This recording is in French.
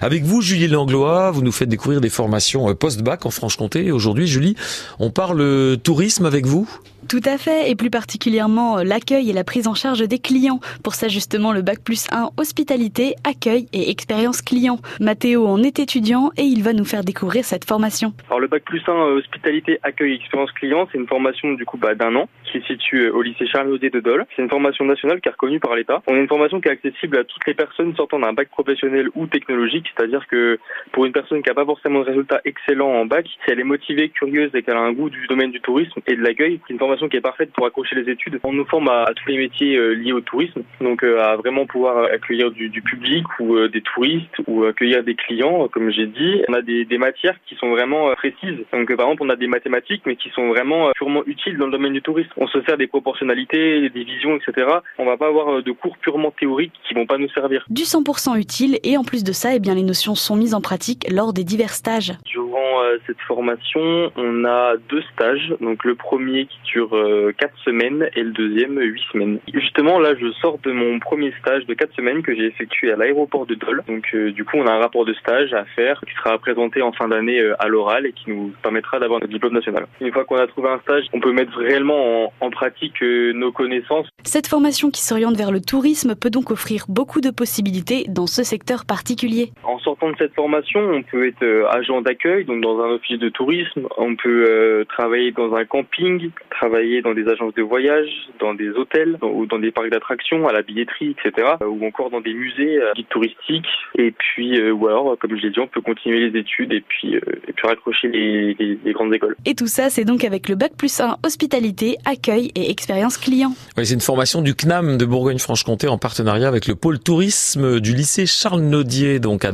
Avec vous, Julie Langlois, vous nous faites découvrir des formations euh, post-bac en Franche-Comté. Aujourd'hui, Julie, on parle euh, tourisme avec vous? Tout à fait, et plus particulièrement euh, l'accueil et la prise en charge des clients. Pour ça justement le Bac plus 1 hospitalité, accueil et expérience client. Mathéo en est étudiant et il va nous faire découvrir cette formation. Alors le Bac plus 1 hospitalité, accueil et expérience client, c'est une formation du coup bah, d'un an qui se situe au lycée Charles Naudet de Dole. C'est une formation nationale qui est reconnue par l'État. On a une formation qui est accessible à toutes les personnes sortant d'un bac professionnel ou technologique, c'est-à-dire que pour une personne qui n'a pas forcément de résultats excellents en bac, si elle est motivée, curieuse et qu'elle a un goût du domaine du tourisme et de l'accueil, c'est une formation qui est parfaite pour accrocher les études. On nous forme à, tous les métiers euh, liés au tourisme, donc euh, à vraiment pouvoir accueillir du, public ou euh, des touristes ou accueillir des clients, comme j'ai dit. On a des, matières qui sont vraiment précises. Donc par exemple, on a des mathématiques, mais qui sont vraiment purement utiles dans le domaine du tourisme. On se sert des proportionnalités, des divisions, etc. On va pas avoir de cours purement théoriques qui vont pas nous servir. Du 100% utile et en plus de ça, eh bien les notions sont mises en pratique lors des divers stages. Durant cette formation, on a deux stages. Donc le premier qui dure 4 euh, semaines et le deuxième 8 semaines. Justement, là, je sors de mon premier stage de 4 semaines que j'ai effectué à l'aéroport de Dole. Donc, euh, du coup, on a un rapport de stage à faire qui sera présenté en fin d'année euh, à l'oral et qui nous permettra d'avoir notre diplôme national. Une fois qu'on a trouvé un stage, on peut mettre réellement en, en pratique nos connaissances. Cette formation qui s'oriente vers le tourisme peut donc offrir beaucoup de possibilités dans ce secteur particulier. En sortant de cette formation, on peut être agent d'accueil, donc dans un office de tourisme, on peut travailler dans un camping, travailler dans des agences de voyage, dans des hôtels ou dans des parcs d'attractions, à la billetterie, etc. Ou encore dans des musées, euh, guides touristiques. Et puis, euh, ou alors, comme je l'ai dit, on peut continuer les études et puis, euh, et puis raccrocher les, les, grandes écoles. Et tout ça, c'est donc avec le Bac plus 1 hospitalité, accueil et expérience client. Oui, c'est une formation du CNAM de Bourgogne-Franche-Comté en partenariat avec le pôle tourisme du lycée Charles Naudier, donc à